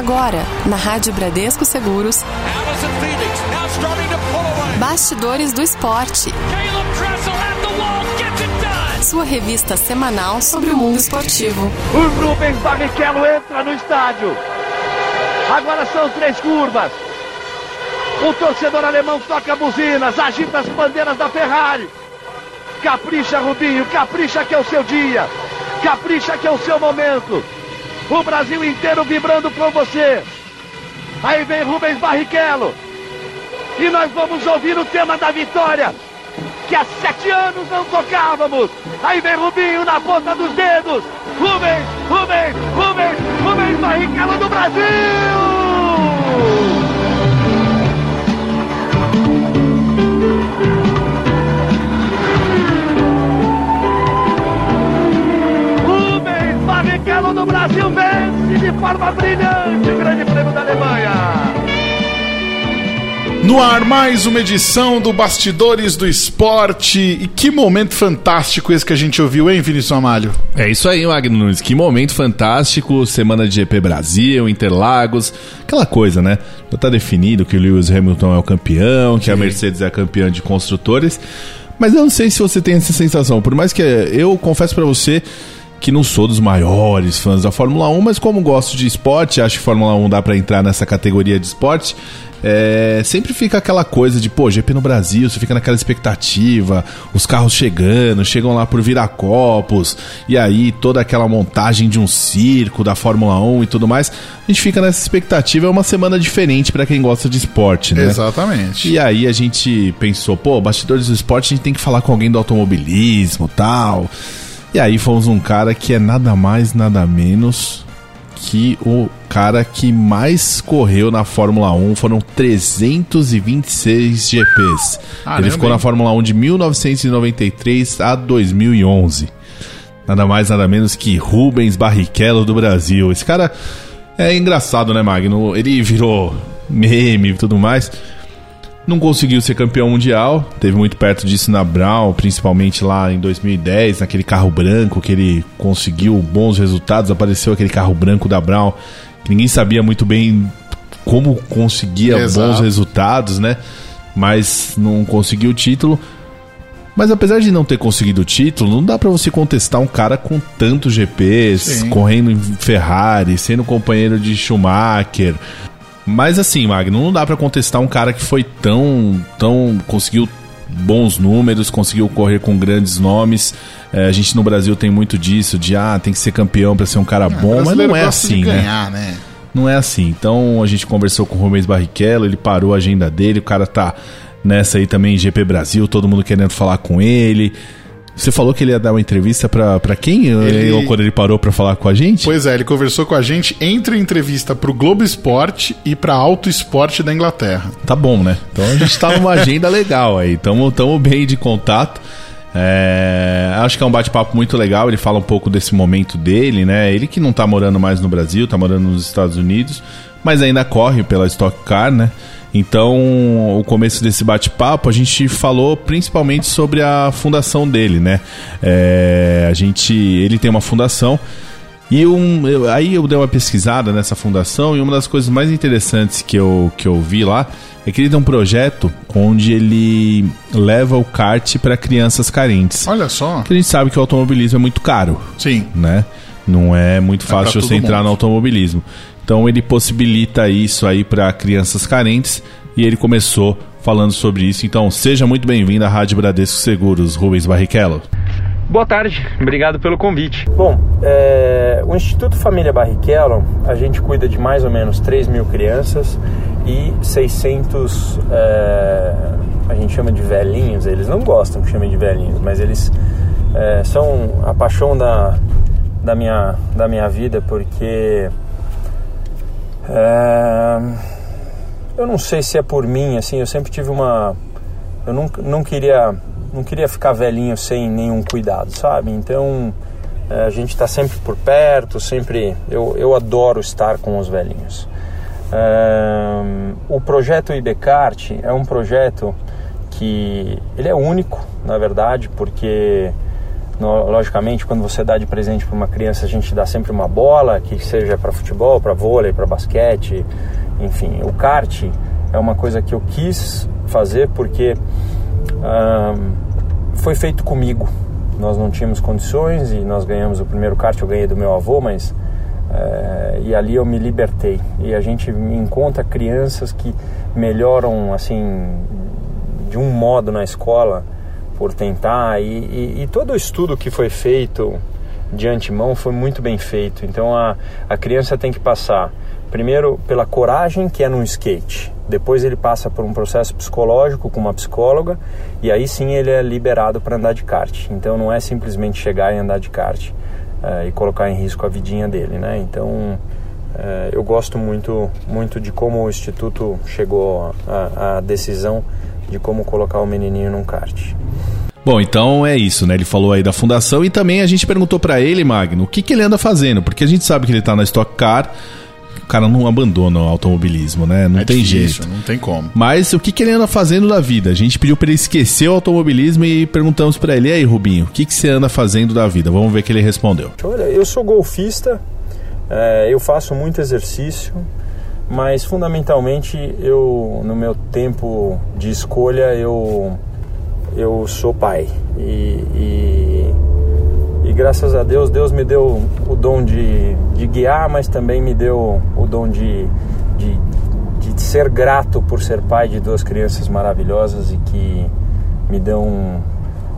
Agora, na Rádio Bradesco Seguros. Bastidores do Esporte. Sua revista semanal sobre o mundo esportivo. O Rubens Barrichello entra no estádio. Agora são três curvas. O torcedor alemão toca buzinas, agita as bandeiras da Ferrari. Capricha, Rubinho, capricha que é o seu dia. Capricha que é o seu momento. O Brasil inteiro vibrando por você. Aí vem Rubens Barrichello. E nós vamos ouvir o tema da vitória. Que há sete anos não tocávamos. Aí vem Rubinho na ponta dos dedos. Rubens, Rubens, Rubens, Rubens Barrichello do Brasil! Barrichello do Brasil vence de forma brilhante o Grande Prêmio da Alemanha. No ar, mais uma edição do Bastidores do Esporte. E que momento fantástico esse que a gente ouviu, hein, Vinícius Amalho? É isso aí, Magno Nunes. Que momento fantástico. Semana de GP Brasil, Interlagos. Aquela coisa, né? Já tá definido que o Lewis Hamilton é o campeão, que Sim. a Mercedes é a campeã de construtores. Mas eu não sei se você tem essa sensação. Por mais que eu confesso para você que não sou dos maiores fãs da Fórmula 1, mas como gosto de esporte, acho que Fórmula 1 dá para entrar nessa categoria de esporte. É, sempre fica aquela coisa de, pô, GP no Brasil, você fica naquela expectativa, os carros chegando, chegam lá por Viracopos, e aí toda aquela montagem de um circo da Fórmula 1 e tudo mais. A gente fica nessa expectativa, é uma semana diferente para quem gosta de esporte, né? Exatamente. E aí a gente pensou, pô, bastidores do esporte, a gente tem que falar com alguém do automobilismo tal. E aí fomos um cara que é nada mais, nada menos que o cara que mais correu na Fórmula 1 foram 326 GPs. Ah, Ele ficou bem. na Fórmula 1 de 1993 a 2011. Nada mais, nada menos que Rubens Barrichello do Brasil. Esse cara é engraçado, né, Magno? Ele virou meme e tudo mais não conseguiu ser campeão mundial, teve muito perto disso na Brown, principalmente lá em 2010, naquele carro branco que ele conseguiu bons resultados, apareceu aquele carro branco da Brown, que ninguém sabia muito bem como conseguia Exato. bons resultados, né? Mas não conseguiu o título. Mas apesar de não ter conseguido o título, não dá para você contestar um cara com tantos GPs, Sim. correndo em Ferrari, sendo companheiro de Schumacher, mas assim, Magno, não dá para contestar um cara que foi tão. tão. conseguiu bons números, conseguiu correr com grandes nomes. É, a gente no Brasil tem muito disso, de ah, tem que ser campeão para ser um cara bom, mas não é assim, né? ganhar, né? né? Não é assim. Então a gente conversou com o Rubens Barrichello, ele parou a agenda dele, o cara tá nessa aí também GP Brasil, todo mundo querendo falar com ele. Você falou que ele ia dar uma entrevista para quem? Ele... Ou quando ele parou para falar com a gente? Pois é, ele conversou com a gente entre a entrevista pro Globo Esporte e pra Auto Esporte da Inglaterra. Tá bom, né? Então a gente tá numa agenda legal aí. Tamo, tamo bem de contato. É, acho que é um bate-papo muito legal. Ele fala um pouco desse momento dele, né? Ele que não tá morando mais no Brasil, tá morando nos Estados Unidos, mas ainda corre pela Stock Car, né? Então, o começo desse bate-papo, a gente falou principalmente sobre a fundação dele, né? É, a gente, ele tem uma fundação e um, eu, aí eu dei uma pesquisada nessa fundação e uma das coisas mais interessantes que eu, que eu vi lá é que ele tem um projeto onde ele leva o kart para crianças carentes. Olha só. Porque a gente sabe que o automobilismo é muito caro. Sim. Né? Não é muito é fácil você entrar mundo. no automobilismo. Então ele possibilita isso aí para crianças carentes e ele começou falando sobre isso. Então seja muito bem-vindo à Rádio Bradesco Seguros, Rubens Barrichello. Boa tarde, obrigado pelo convite. Bom, é, o Instituto Família Barrichello, a gente cuida de mais ou menos 3 mil crianças e 600, é, a gente chama de velhinhos, eles não gostam que chamem de velhinhos, mas eles é, são a paixão da, da, minha, da minha vida, porque é... Eu não sei se é por mim, assim, eu sempre tive uma. Eu não, não queria não queria ficar velhinho sem nenhum cuidado, sabe? Então é, a gente está sempre por perto, sempre. Eu, eu adoro estar com os velhinhos. É... O projeto IBCart é um projeto que ele é único, na verdade, porque logicamente, quando você dá de presente para uma criança, a gente dá sempre uma bola, que seja para futebol, para vôlei, para basquete, enfim. O kart é uma coisa que eu quis fazer porque foi feito comigo. Nós não tínhamos condições e nós ganhamos o primeiro kart, eu ganhei do meu avô, mas é, e ali eu me libertei. E a gente encontra crianças que melhoram assim de um modo na escola por tentar e, e, e todo o estudo que foi feito de antemão foi muito bem feito. Então a, a criança tem que passar primeiro pela coragem que é no skate, depois ele passa por um processo psicológico com uma psicóloga e aí sim ele é liberado para andar de kart. Então não é simplesmente chegar e andar de kart uh, e colocar em risco a vidinha dele, né? Então uh, eu gosto muito, muito de como o Instituto chegou à decisão de como colocar o menininho num kart. Bom, então é isso, né? Ele falou aí da fundação e também a gente perguntou para ele, Magno, o que, que ele anda fazendo, porque a gente sabe que ele tá na Stock Car, o cara não abandona o automobilismo, né? Não é tem difícil, jeito. Não tem como. Mas o que, que ele anda fazendo da vida? A gente pediu para ele esquecer o automobilismo e perguntamos para ele: e aí, Rubinho, o que, que você anda fazendo da vida? Vamos ver o que ele respondeu. Olha, eu sou golfista, é, eu faço muito exercício, mas fundamentalmente eu, no meu tempo de escolha, eu, eu sou pai. e, e e graças a Deus, Deus me deu o dom de, de guiar, mas também me deu o dom de, de, de ser grato por ser pai de duas crianças maravilhosas e que me dão,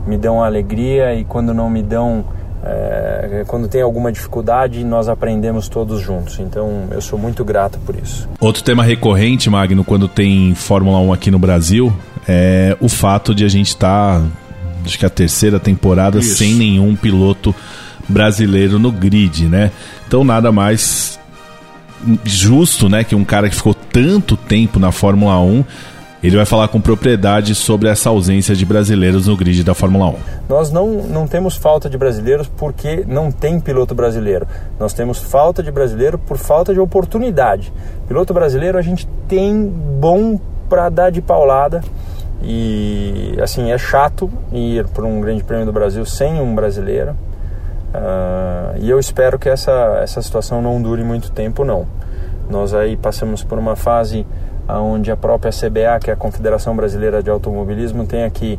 me dão alegria e quando não me dão, é, quando tem alguma dificuldade, nós aprendemos todos juntos. Então eu sou muito grato por isso. Outro tema recorrente, Magno, quando tem Fórmula 1 aqui no Brasil, é o fato de a gente estar. Tá acho que a terceira temporada Isso. sem nenhum piloto brasileiro no grid, né? Então nada mais justo, né, que um cara que ficou tanto tempo na Fórmula 1 ele vai falar com propriedade sobre essa ausência de brasileiros no grid da Fórmula 1. Nós não, não temos falta de brasileiros porque não tem piloto brasileiro. Nós temos falta de brasileiro por falta de oportunidade. Piloto brasileiro a gente tem bom para dar de paulada e assim, é chato ir para um Grande Prêmio do Brasil sem um brasileiro. Uh, e eu espero que essa, essa situação não dure muito tempo, não. Nós aí passamos por uma fase onde a própria CBA, que é a Confederação Brasileira de Automobilismo, tem que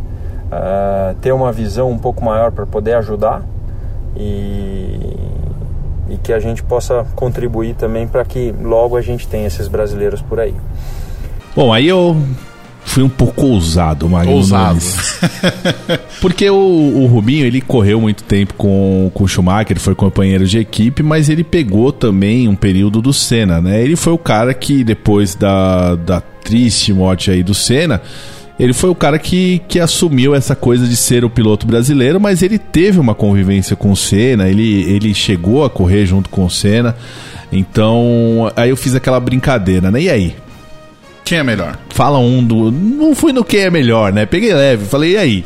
uh, ter uma visão um pouco maior para poder ajudar e, e que a gente possa contribuir também para que logo a gente tenha esses brasileiros por aí. Bom, aí eu fui um pouco ousado, Magno Ousado. Porque o, o, Rubinho, ele correu muito tempo com, com o Schumacher, foi companheiro de equipe, mas ele pegou também um período do Senna, né? Ele foi o cara que, depois da, da triste morte aí do Senna, ele foi o cara que, que assumiu essa coisa de ser o piloto brasileiro, mas ele teve uma convivência com o Senna, ele, ele chegou a correr junto com o Senna. Então, aí eu fiz aquela brincadeira, né? E aí? Quem é melhor? Fala um do. Não fui no quem é melhor, né? Peguei leve, falei, e aí?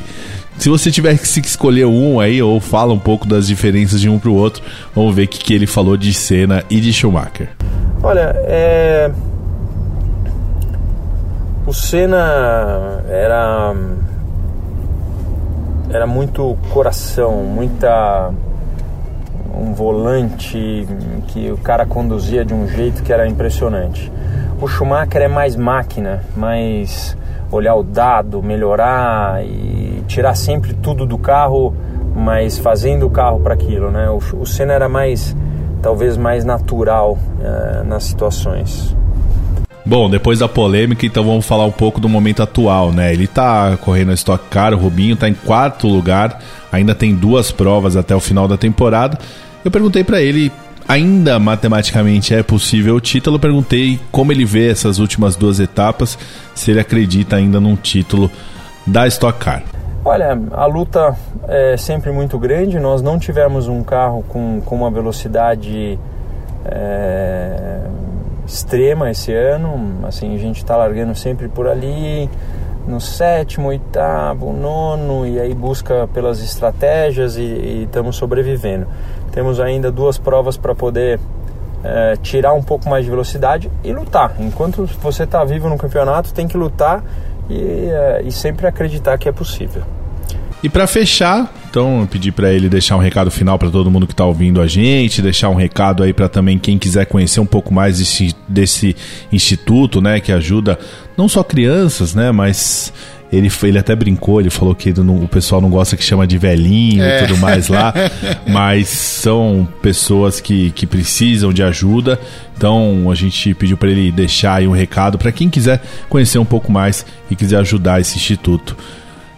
Se você tiver que escolher um aí, ou fala um pouco das diferenças de um pro outro, vamos ver o que, que ele falou de Senna e de Schumacher. Olha, é. O Senna era. Era muito coração, muita. Um volante que o cara conduzia de um jeito que era impressionante. O Schumacher é mais máquina, mais olhar o dado, melhorar e tirar sempre tudo do carro, mas fazendo o carro para aquilo, né? O, o Senna era mais, talvez mais natural uh, nas situações. Bom, depois da polêmica, então vamos falar um pouco do momento atual, né? Ele tá correndo a Stock Car, o Rubinho tá em quarto lugar, ainda tem duas provas até o final da temporada. Eu perguntei para ele ainda matematicamente é possível o título, perguntei como ele vê essas últimas duas etapas, se ele acredita ainda num título da Stock Car. Olha, a luta é sempre muito grande. Nós não tivemos um carro com, com uma velocidade é, extrema esse ano. Assim, a gente está largando sempre por ali no sétimo, oitavo, nono e aí busca pelas estratégias e estamos sobrevivendo. Temos ainda duas provas para poder é, tirar um pouco mais de velocidade e lutar. Enquanto você está vivo no campeonato, tem que lutar e, é, e sempre acreditar que é possível. E para fechar, Então eu pedi para ele deixar um recado final para todo mundo que está ouvindo a gente, deixar um recado aí para também quem quiser conhecer um pouco mais desse, desse instituto, né, que ajuda não só crianças, né, mas ele, ele até brincou, ele falou que não, o pessoal não gosta que chama de velhinho é. e tudo mais lá, mas são pessoas que, que precisam de ajuda. Então a gente pediu para ele deixar aí um recado para quem quiser conhecer um pouco mais e quiser ajudar esse instituto,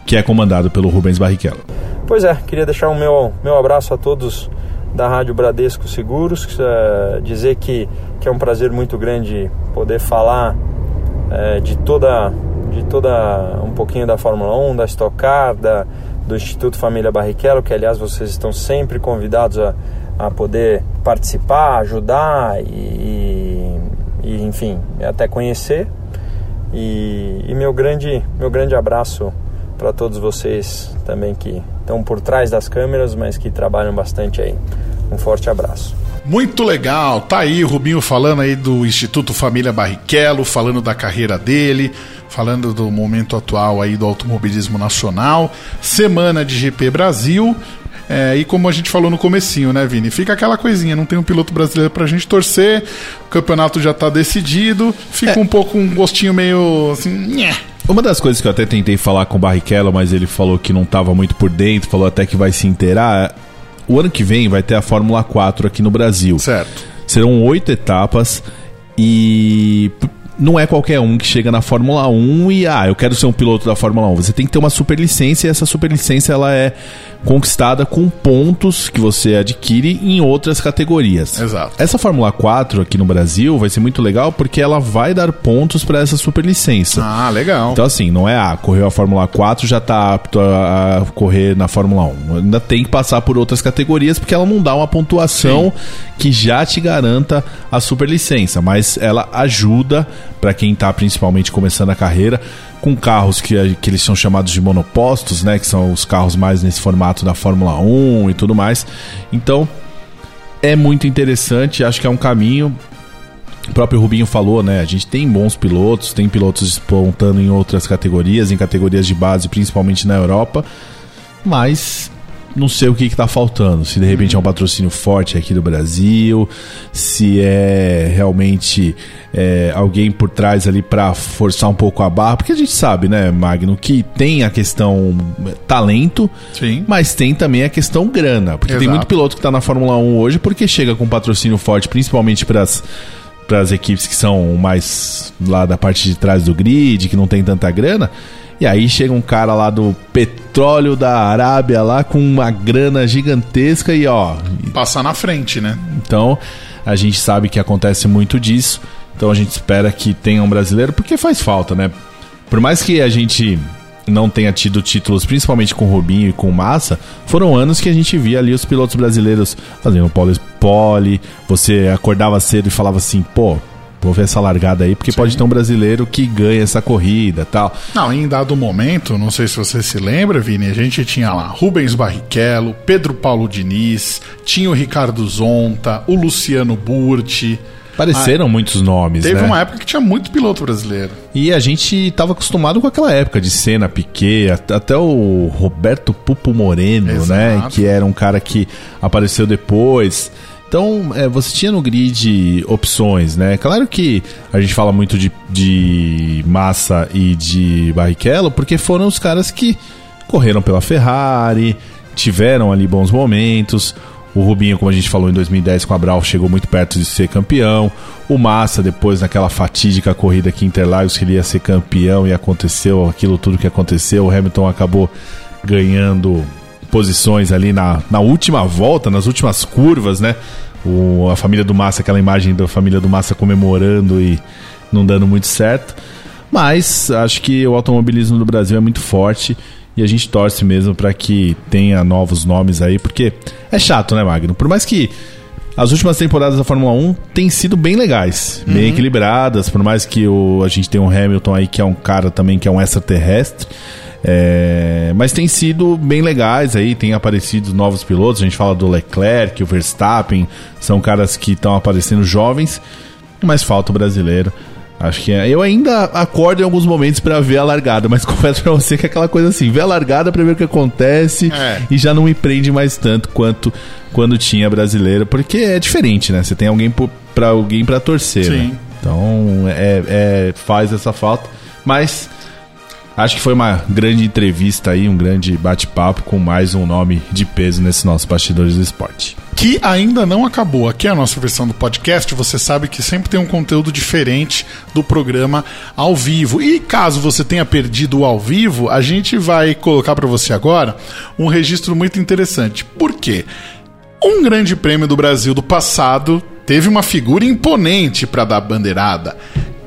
que é comandado pelo Rubens Barrichello. Pois é, queria deixar o meu, meu abraço a todos da Rádio Bradesco Seguros, uh, dizer que, que é um prazer muito grande poder falar uh, de toda de toda um pouquinho da Fórmula 1, da Stock Car, da, do Instituto Família Barrichello, que aliás vocês estão sempre convidados a, a poder participar, ajudar e, e enfim, até conhecer. E, e, meu grande meu grande abraço para todos vocês também que estão por trás das câmeras, mas que trabalham bastante aí. Um forte abraço. Muito legal, tá aí o Rubinho falando aí do Instituto Família Barrichello, falando da carreira dele, falando do momento atual aí do automobilismo nacional, semana de GP Brasil. É, e como a gente falou no comecinho, né, Vini? Fica aquela coisinha, não tem um piloto brasileiro pra gente torcer, o campeonato já tá decidido, fica é. um pouco um gostinho meio assim. Nhé. Uma das coisas que eu até tentei falar com o Barrichello, mas ele falou que não estava muito por dentro, falou até que vai se inteirar. O ano que vem vai ter a Fórmula 4 aqui no Brasil. Certo. Serão oito etapas e não é qualquer um que chega na Fórmula 1 e, ah, eu quero ser um piloto da Fórmula 1. Você tem que ter uma superlicença e essa superlicença ela é conquistada com pontos que você adquire em outras categorias. Exato. Essa Fórmula 4 aqui no Brasil vai ser muito legal porque ela vai dar pontos para essa superlicença. Ah, legal. Então, assim, não é, ah, correu a Fórmula 4, já está apto a, correr na Fórmula 1. Ainda tem que passar por outras categorias porque ela não dá uma pontuação Sim. que já te garanta a superlicença, mas ela ajuda para quem está principalmente começando a carreira com carros que, que eles são chamados de monopostos, né? Que são os carros mais nesse formato da Fórmula 1 e tudo mais. Então, é muito interessante, acho que é um caminho. O próprio Rubinho falou, né? A gente tem bons pilotos, tem pilotos despontando em outras categorias, em categorias de base, principalmente na Europa, mas não sei o que está faltando. Se de repente é um patrocínio forte aqui do Brasil, se é realmente é, alguém por trás ali para forçar um pouco a barra, porque a gente sabe, né, Magno, que tem a questão talento, Sim. mas tem também a questão grana, porque Exato. tem muito piloto que está na Fórmula 1 hoje porque chega com patrocínio forte, principalmente para as para as equipes que são mais lá da parte de trás do grid, que não tem tanta grana, e aí chega um cara lá do petróleo da Arábia lá com uma grana gigantesca e ó. Passar na frente, né? Então a gente sabe que acontece muito disso. Então a gente espera que tenha um brasileiro, porque faz falta, né? Por mais que a gente não tenha tido títulos, principalmente com o Rubinho e com Massa, foram anos que a gente via ali os pilotos brasileiros fazendo pole, pole, você acordava cedo e falava assim, pô, vou ver essa largada aí, porque Sim. pode ter um brasileiro que ganha essa corrida tal. Não, em dado momento, não sei se você se lembra, Vini, a gente tinha lá Rubens Barrichello, Pedro Paulo Diniz, tinha o Ricardo Zonta, o Luciano Burti. Apareceram ah, muitos nomes, Teve né? uma época que tinha muito piloto brasileiro. E a gente estava acostumado com aquela época de Senna, Piquet, até o Roberto Pupo Moreno, né? Exato. né? Que era um cara que apareceu depois. Então, é, você tinha no grid opções, né? Claro que a gente fala muito de, de Massa e de Barrichello, porque foram os caras que correram pela Ferrari, tiveram ali bons momentos. O Rubinho, como a gente falou em 2010 com a Brau, chegou muito perto de ser campeão. O Massa, depois naquela fatídica corrida aqui em Interlagos, que ele ia ser campeão e aconteceu aquilo tudo que aconteceu. O Hamilton acabou ganhando posições ali na, na última volta, nas últimas curvas, né? O, a família do Massa, aquela imagem da família do Massa comemorando e não dando muito certo. Mas acho que o automobilismo do Brasil é muito forte e a gente torce mesmo para que tenha novos nomes aí, porque é chato, né, Magno? Por mais que as últimas temporadas da Fórmula 1 têm sido bem legais, uhum. bem equilibradas, por mais que o, a gente tenha um Hamilton aí que é um cara também que é um extraterrestre. É, mas tem sido bem legais aí, tem aparecido novos pilotos. A gente fala do Leclerc, o Verstappen, são caras que estão aparecendo jovens, mas falta o brasileiro. Acho que é. Eu ainda acordo em alguns momentos para ver a largada, mas confesso pra você que é aquela coisa assim, ver a largada pra ver o que acontece é. e já não me prende mais tanto quanto quando tinha brasileira, porque é diferente, né? Você tem alguém para alguém para torcer, Sim. Né? Então, é, é, faz essa falta, mas Acho que foi uma grande entrevista aí, um grande bate-papo com mais um nome de peso nesse nosso Bastidores do Esporte. Que ainda não acabou. Aqui é a nossa versão do podcast. Você sabe que sempre tem um conteúdo diferente do programa ao vivo. E caso você tenha perdido o ao vivo, a gente vai colocar para você agora um registro muito interessante. Por quê? Um grande prêmio do Brasil do passado teve uma figura imponente para dar bandeirada.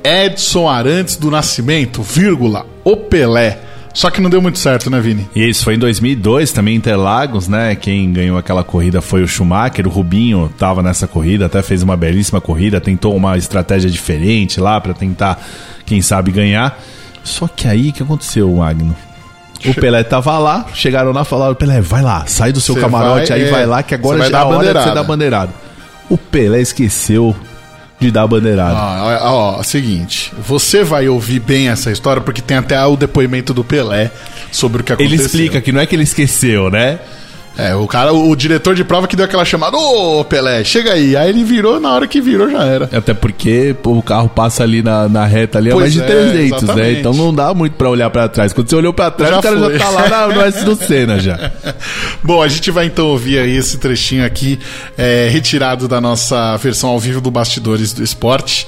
Edson Arantes do Nascimento, vírgula, o Pelé. Só que não deu muito certo, né, Vini? E isso foi em 2002, também Interlagos, né? Quem ganhou aquela corrida foi o Schumacher. O Rubinho estava nessa corrida, até fez uma belíssima corrida, tentou uma estratégia diferente lá para tentar, quem sabe, ganhar. Só que aí o que aconteceu, Magno? O Pelé tava lá, chegaram lá e falaram: Pelé, vai lá, sai do seu Cê camarote vai, aí, é, vai lá, que agora já é a hora de você dar bandeirada. O Pelé esqueceu de dar a bandeirada. Ah, ó, ó, seguinte, você vai ouvir bem essa história porque tem até o depoimento do Pelé sobre o que aconteceu. Ele explica que não é que ele esqueceu, né? É, o cara, o, diretor de prova que deu aquela chamada, ô Pelé, chega aí. Aí ele virou, na hora que virou já era. Até porque pô, o carro passa ali na, na reta ali a mais de é, 300, né? Então não dá muito para olhar para trás. Quando você olhou para trás, já o cara foi. já tá lá na, no S do Senna já. Bom, a gente vai então ouvir aí esse trechinho aqui, é, retirado da nossa versão ao vivo do Bastidores do Esporte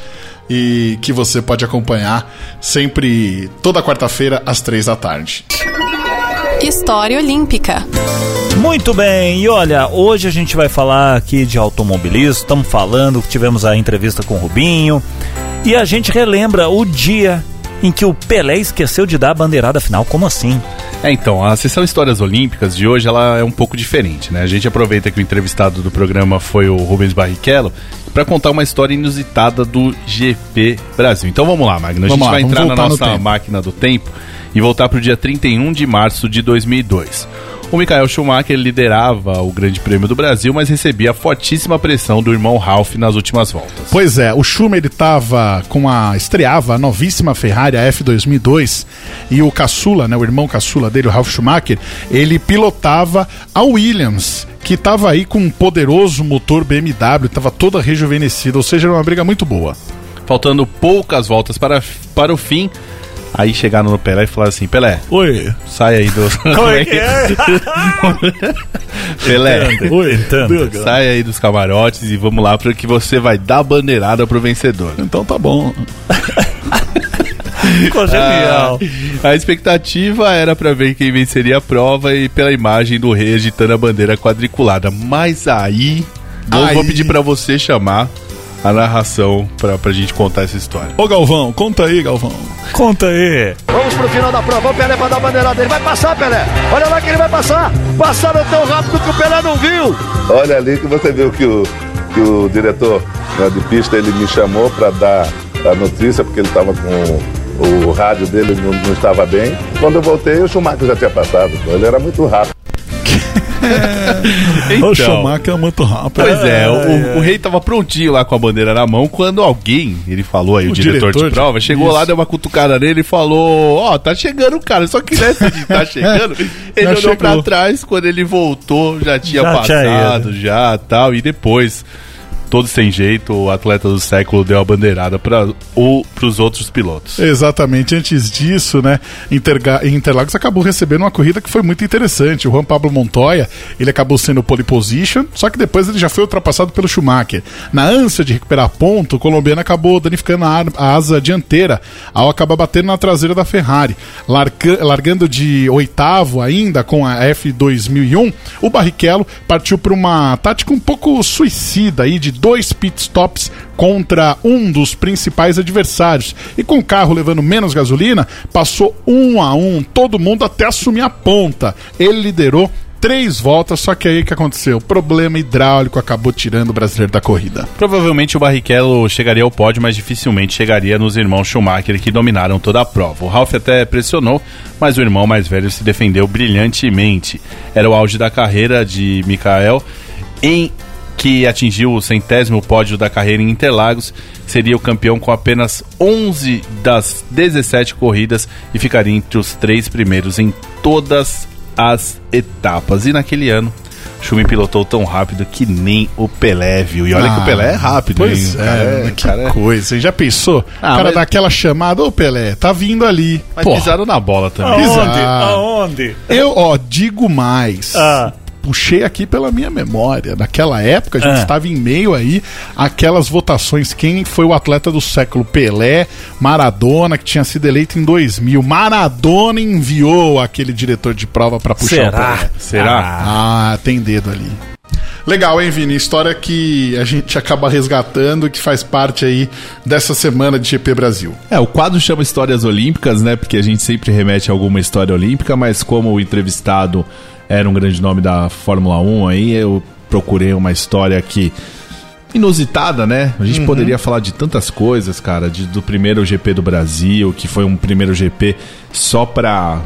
e que você pode acompanhar sempre toda quarta-feira às três da tarde. História Olímpica. Muito bem, e olha, hoje a gente vai falar aqui de automobilismo, estamos falando, tivemos a entrevista com o Rubinho, e a gente relembra o dia em que o Pelé esqueceu de dar a bandeirada final, como assim? É, então, a sessão Histórias Olímpicas de hoje, ela é um pouco diferente, né? A gente aproveita que o entrevistado do programa foi o Rubens Barrichello para contar uma história inusitada do GP Brasil. Então vamos lá, Magno, a vamos gente lá, vai entrar na nossa máquina do tempo e voltar para o dia 31 de março de 2002. O Michael Schumacher liderava o Grande Prêmio do Brasil, mas recebia fortíssima pressão do irmão Ralph nas últimas voltas. Pois é, o Schumacher estava com a estreava a novíssima Ferrari a F2002 e o caçula, né, o irmão caçula dele, o Ralph Schumacher, ele pilotava a Williams, que estava aí com um poderoso motor BMW, estava toda rejuvenescida, ou seja, era uma briga muito boa. Faltando poucas voltas para, para o fim, Aí chegaram no Pelé e falaram assim: Pelé, oi, sai aí do. Como é que é? Pelé, oi, sai aí dos camarotes e vamos lá, porque você vai dar a bandeirada pro vencedor. Então tá bom. Ficou genial. Ah, a expectativa era para ver quem venceria a prova e pela imagem do rei agitando a bandeira quadriculada. Mas aí, aí... vou pedir para você chamar a narração pra, pra gente contar essa história. Ô Galvão, conta aí, Galvão. Conta aí. Vamos pro final da prova. O Pelé vai dar a bandeirada. Ele vai passar, Pelé. Olha lá que ele vai passar. Passaram tão rápido que o Pelé não viu. Olha ali que você viu que o, que o diretor né, de pista ele me chamou para dar a notícia, porque ele estava com o rádio dele não, não, estava bem. Quando eu voltei, o Schumacher já tinha passado. Ele era muito rápido. então, o Schumacher é muito rápido. Pois é, o, o, rei tava prontinho lá com a bandeira na mão quando alguém, ele falou aí, o, o diretor, diretor, de prova, chegou isso. lá, deu uma cutucada nele e falou: Ó, oh, tá chegando o cara. Só que nessa de tá chegando, ele já olhou chegou. pra trás, quando ele voltou, já tinha já passado, tinha já tal. E depois todo sem jeito, o atleta do século deu a bandeirada para os outros pilotos. Exatamente. Antes disso, né, Interlagos acabou recebendo uma corrida que foi muito interessante. O Juan Pablo Montoya, ele acabou sendo pole position, só que depois ele já foi ultrapassado pelo Schumacher. Na ânsia de recuperar ponto, o colombiano acabou danificando a, a asa dianteira ao acabar batendo na traseira da Ferrari. Larga largando de oitavo ainda com a F2001, o Barrichello partiu para uma tática um pouco suicida aí de dois pit stops contra um dos principais adversários. E com o carro levando menos gasolina, passou um a um, todo mundo até assumir a ponta. Ele liderou três voltas, só que aí que aconteceu? Problema hidráulico acabou tirando o brasileiro da corrida. Provavelmente o Barrichello chegaria ao pódio, mas dificilmente chegaria nos irmãos Schumacher que dominaram toda a prova. O Ralf até pressionou, mas o irmão mais velho se defendeu brilhantemente. Era o auge da carreira de Mikael. Em que atingiu o centésimo pódio da carreira em Interlagos, seria o campeão com apenas 11 das 17 corridas e ficaria entre os três primeiros em todas as etapas. E naquele ano, Schumi pilotou tão rápido que nem o Pelé viu. E olha ah, que o Pelé é rápido, pois hein? É, é, que cara é- coisa. Você já pensou? Ah, o cara mas... dá aquela chamada, ô Pelé, tá vindo ali. Mas Porra. pisaram na bola também. Aonde? Aonde? Eu, ó, digo mais. Ah puxei aqui pela minha memória. Naquela época, a gente ah. estava em meio aí aquelas votações. Quem foi o atleta do século? Pelé, Maradona, que tinha sido eleito em 2000. Maradona enviou aquele diretor de prova para puxar Será? o Pelé. Será? Ah, tem dedo ali. Legal, hein, Vini? História que a gente acaba resgatando, que faz parte aí dessa semana de GP Brasil. É, o quadro chama Histórias Olímpicas, né? Porque a gente sempre remete a alguma história olímpica, mas como o entrevistado era um grande nome da Fórmula 1 aí, eu procurei uma história que inusitada, né? A gente uhum. poderia falar de tantas coisas, cara, de, do primeiro GP do Brasil, que foi um primeiro GP só pra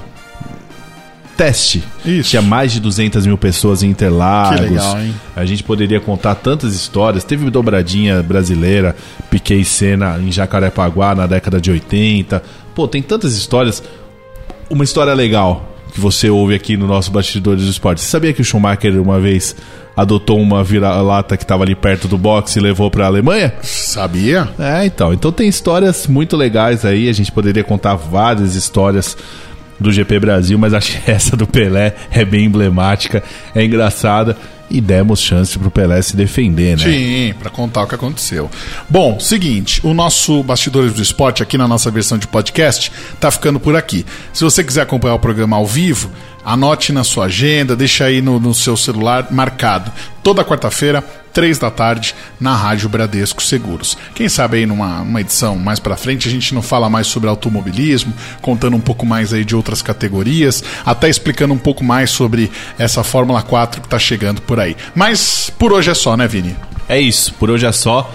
teste. Isso. Tinha mais de 200 mil pessoas em Interlagos. Que legal, hein? A gente poderia contar tantas histórias. Teve dobradinha brasileira, Piquet e Senna em Jacarepaguá na década de 80. Pô, tem tantas histórias. Uma história legal que você ouve aqui no nosso Bastidores do Esporte. Você sabia que o Schumacher uma vez adotou uma vira-lata que estava ali perto do boxe e levou para a Alemanha? Sabia? É, então. Então tem histórias muito legais aí. A gente poderia contar várias histórias do GP Brasil, mas acho que essa do Pelé é bem emblemática, é engraçada e demos chance pro Pelé se defender, né? Sim, para contar o que aconteceu. Bom, seguinte, o nosso Bastidores do Esporte aqui na nossa versão de podcast tá ficando por aqui. Se você quiser acompanhar o programa ao vivo, anote na sua agenda, deixa aí no, no seu celular marcado. Toda quarta-feira, três da tarde, na Rádio Bradesco Seguros. Quem sabe aí numa, edição mais para frente a gente não fala mais sobre automobilismo, contando um pouco mais aí de outras categorias, até explicando um pouco mais sobre essa Fórmula 4 que tá chegando por aí. Mas por hoje é só, né, Vini? É isso, por hoje é só.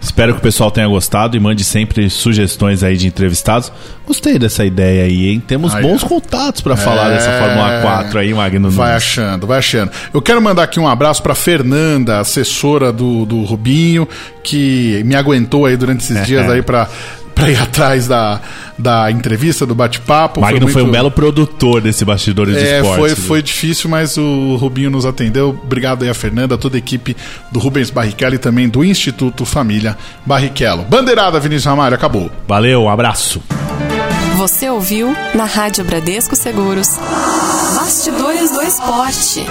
Espero que o pessoal tenha gostado e mande sempre sugestões aí de entrevistados. Gostei dessa ideia aí, hein? Temos aí, bons contatos para é... falar dessa Fórmula 4 aí, Magno. Vai achando, vai achando. Eu quero mandar aqui um abraço para Fernanda, assessora do, do Rubinho, que me aguentou aí durante esses dias aí para para ir atrás da, da entrevista, do bate-papo. Magno foi, muito... foi, um belo produtor desse Bastidores é, de Esportes. Foi, foi difícil, mas o Rubinho nos atendeu. Obrigado aí a Fernanda, toda a equipe do Rubens Barrichello e também do Instituto Família Barrichello. Bandeirada, Vinícius Ramalho, acabou. Valeu, um abraço. Você ouviu na Rádio Bradesco Seguros. Bastidores do Esporte.